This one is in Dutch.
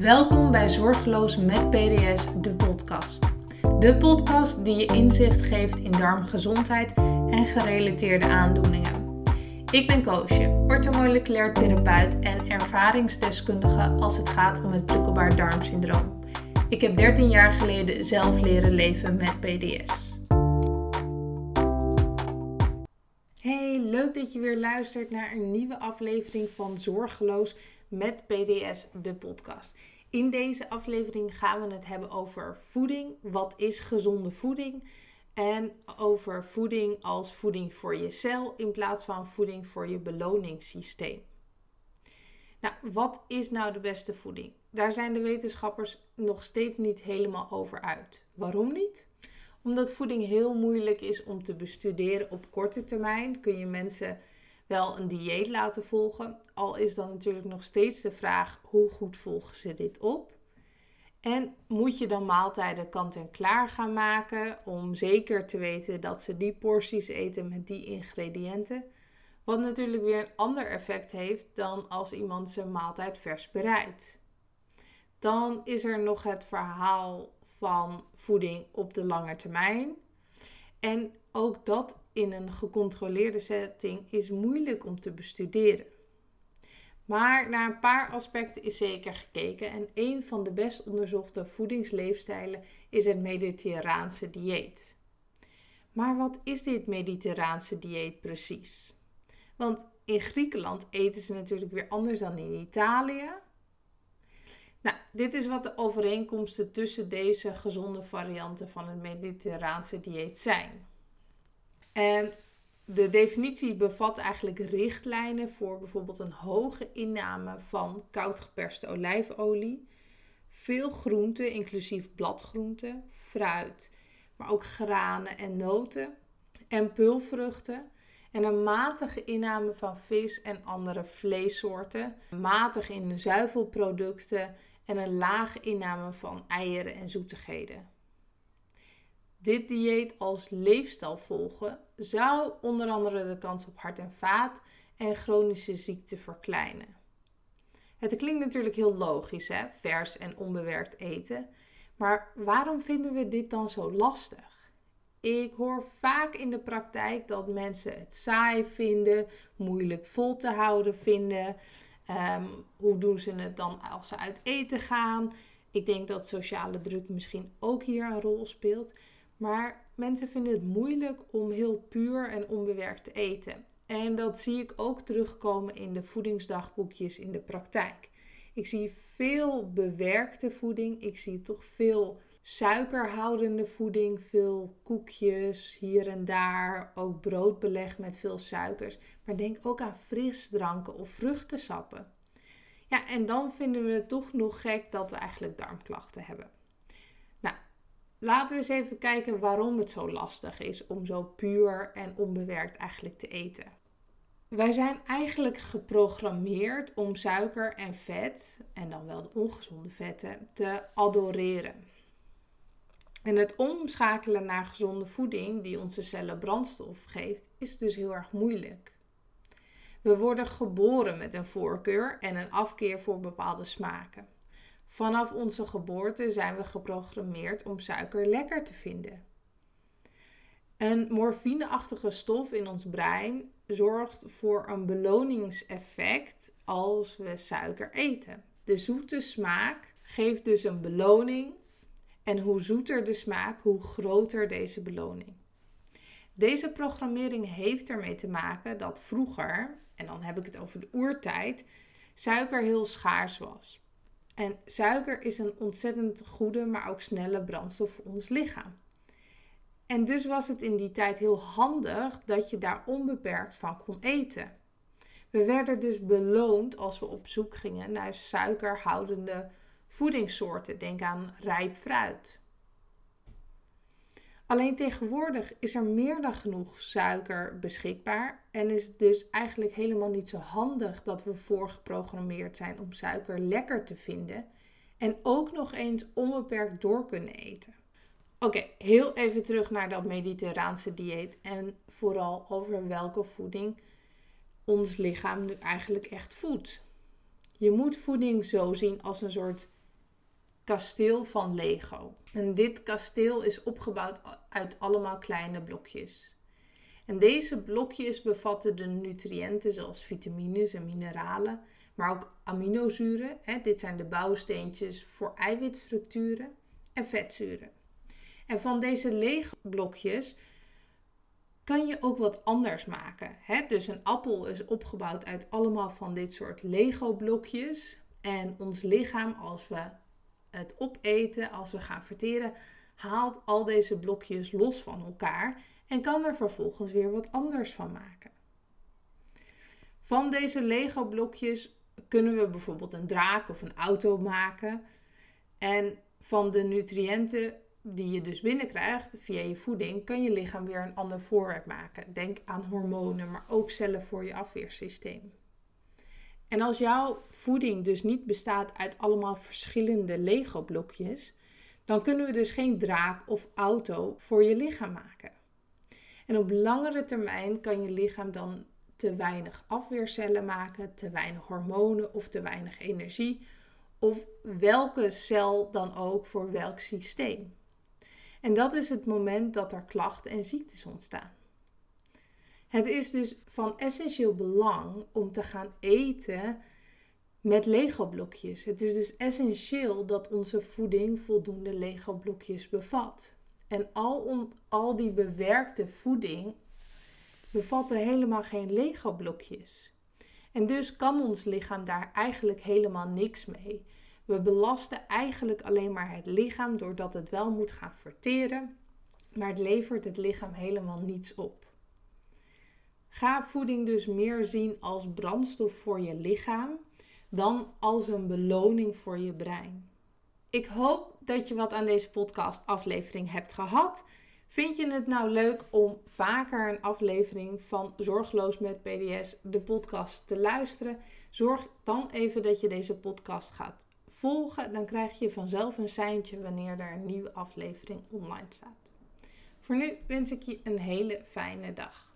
Welkom bij Zorgeloos met PDS, de podcast. De podcast die je inzicht geeft in darmgezondheid en gerelateerde aandoeningen. Ik ben Koosje, orthomoleculair therapeut en ervaringsdeskundige als het gaat om het prikkelbaar darmsyndroom. Ik heb 13 jaar geleden zelf leren leven met PDS. Hey, leuk dat je weer luistert naar een nieuwe aflevering van Zorgeloos met PDS, de podcast. In deze aflevering gaan we het hebben over voeding. Wat is gezonde voeding? En over voeding als voeding voor je cel in plaats van voeding voor je beloningssysteem. Nou, wat is nou de beste voeding? Daar zijn de wetenschappers nog steeds niet helemaal over uit. Waarom niet? Omdat voeding heel moeilijk is om te bestuderen op korte termijn, kun je mensen wel een dieet laten volgen. Al is dan natuurlijk nog steeds de vraag hoe goed volgen ze dit op. En moet je dan maaltijden kant-en-klaar gaan maken om zeker te weten dat ze die porties eten met die ingrediënten? Wat natuurlijk weer een ander effect heeft dan als iemand zijn maaltijd vers bereidt. Dan is er nog het verhaal van voeding op de lange termijn. En ook dat in een gecontroleerde setting is moeilijk om te bestuderen. Maar naar een paar aspecten is zeker gekeken en een van de best onderzochte voedingsleefstijlen is het Mediterraanse dieet. Maar wat is dit Mediterraanse dieet precies? Want in Griekenland eten ze natuurlijk weer anders dan in Italië. Nou, dit is wat de overeenkomsten tussen deze gezonde varianten van het Mediterraanse dieet zijn. En de definitie bevat eigenlijk richtlijnen voor bijvoorbeeld een hoge inname van koud geperste olijfolie, veel groenten, inclusief bladgroenten, fruit, maar ook granen en noten en pulvruchten. En een matige inname van vis en andere vleessoorten, matig in zuivelproducten en een lage inname van eieren en zoetigheden. Dit dieet als leefstijl volgen zou onder andere de kans op hart- en vaat en chronische ziekte verkleinen. Het klinkt natuurlijk heel logisch, hè? vers en onbewerkt eten. Maar waarom vinden we dit dan zo lastig? Ik hoor vaak in de praktijk dat mensen het saai vinden, moeilijk vol te houden vinden. Ehm, hoe doen ze het dan als ze uit eten gaan? Ik denk dat sociale druk misschien ook hier een rol speelt. Maar mensen vinden het moeilijk om heel puur en onbewerkt te eten. En dat zie ik ook terugkomen in de voedingsdagboekjes in de praktijk. Ik zie veel bewerkte voeding. Ik zie toch veel suikerhoudende voeding, veel koekjes hier en daar, ook broodbeleg met veel suikers. Maar denk ook aan frisdranken of vruchtensappen. Ja, en dan vinden we het toch nog gek dat we eigenlijk darmklachten hebben. Laten we eens even kijken waarom het zo lastig is om zo puur en onbewerkt eigenlijk te eten. Wij zijn eigenlijk geprogrammeerd om suiker en vet, en dan wel de ongezonde vetten, te adoreren. En het omschakelen naar gezonde voeding die onze cellen brandstof geeft, is dus heel erg moeilijk. We worden geboren met een voorkeur en een afkeer voor bepaalde smaken. Vanaf onze geboorte zijn we geprogrammeerd om suiker lekker te vinden. Een morfineachtige stof in ons brein zorgt voor een beloningseffect als we suiker eten. De zoete smaak geeft dus een beloning en hoe zoeter de smaak, hoe groter deze beloning. Deze programmering heeft ermee te maken dat vroeger, en dan heb ik het over de oertijd, suiker heel schaars was. En suiker is een ontzettend goede, maar ook snelle brandstof voor ons lichaam. En dus was het in die tijd heel handig dat je daar onbeperkt van kon eten. We werden dus beloond als we op zoek gingen naar suikerhoudende voedingssoorten. Denk aan rijp fruit. Alleen tegenwoordig is er meer dan genoeg suiker beschikbaar en is het dus eigenlijk helemaal niet zo handig dat we voorgeprogrammeerd zijn om suiker lekker te vinden en ook nog eens onbeperkt door kunnen eten. Oké, heel even terug naar dat mediterraanse dieet en vooral over welke voeding ons lichaam nu eigenlijk echt voedt. Je moet voeding zo zien als een soort kasteel van Lego. En dit kasteel is opgebouwd uit allemaal kleine blokjes. En deze blokjes bevatten de nutriënten zoals vitamines en mineralen, maar ook aminozuren. Hè, dit zijn de bouwsteentjes voor eiwitstructuren en vetzuren. En van deze Lego-blokjes kan je ook wat anders maken. Hè? Dus een appel is opgebouwd uit allemaal van dit soort Lego-blokjes. En ons lichaam, als we het opeten, als we gaan verteren, haalt al deze blokjes los van elkaar en kan er vervolgens weer wat anders van maken. Van deze Lego-blokjes kunnen we bijvoorbeeld een draak of een auto maken. En van de nutriënten die je dus binnenkrijgt via je voeding, kan je lichaam weer een ander voorwerp maken. Denk aan hormonen, maar ook cellen voor je afweersysteem. En als jouw voeding dus niet bestaat uit allemaal verschillende Lego-blokjes, dan kunnen we dus geen draak of auto voor je lichaam maken. En op langere termijn kan je lichaam dan te weinig afweercellen maken, te weinig hormonen of te weinig energie, of welke cel dan ook voor welk systeem. En dat is het moment dat er klachten en ziektes ontstaan. Het is dus van essentieel belang om te gaan eten met Lego-blokjes. Het is dus essentieel dat onze voeding voldoende Lego-blokjes bevat. En al, al die bewerkte voeding bevatten helemaal geen Lego-blokjes. En dus kan ons lichaam daar eigenlijk helemaal niks mee. We belasten eigenlijk alleen maar het lichaam doordat het wel moet gaan verteren, maar het levert het lichaam helemaal niets op. Ga voeding dus meer zien als brandstof voor je lichaam dan als een beloning voor je brein. Ik hoop dat je wat aan deze podcast aflevering hebt gehad. Vind je het nou leuk om vaker een aflevering van Zorgeloos met PDS, de podcast, te luisteren? Zorg dan even dat je deze podcast gaat volgen. Dan krijg je vanzelf een seintje wanneer er een nieuwe aflevering online staat. Voor nu wens ik je een hele fijne dag.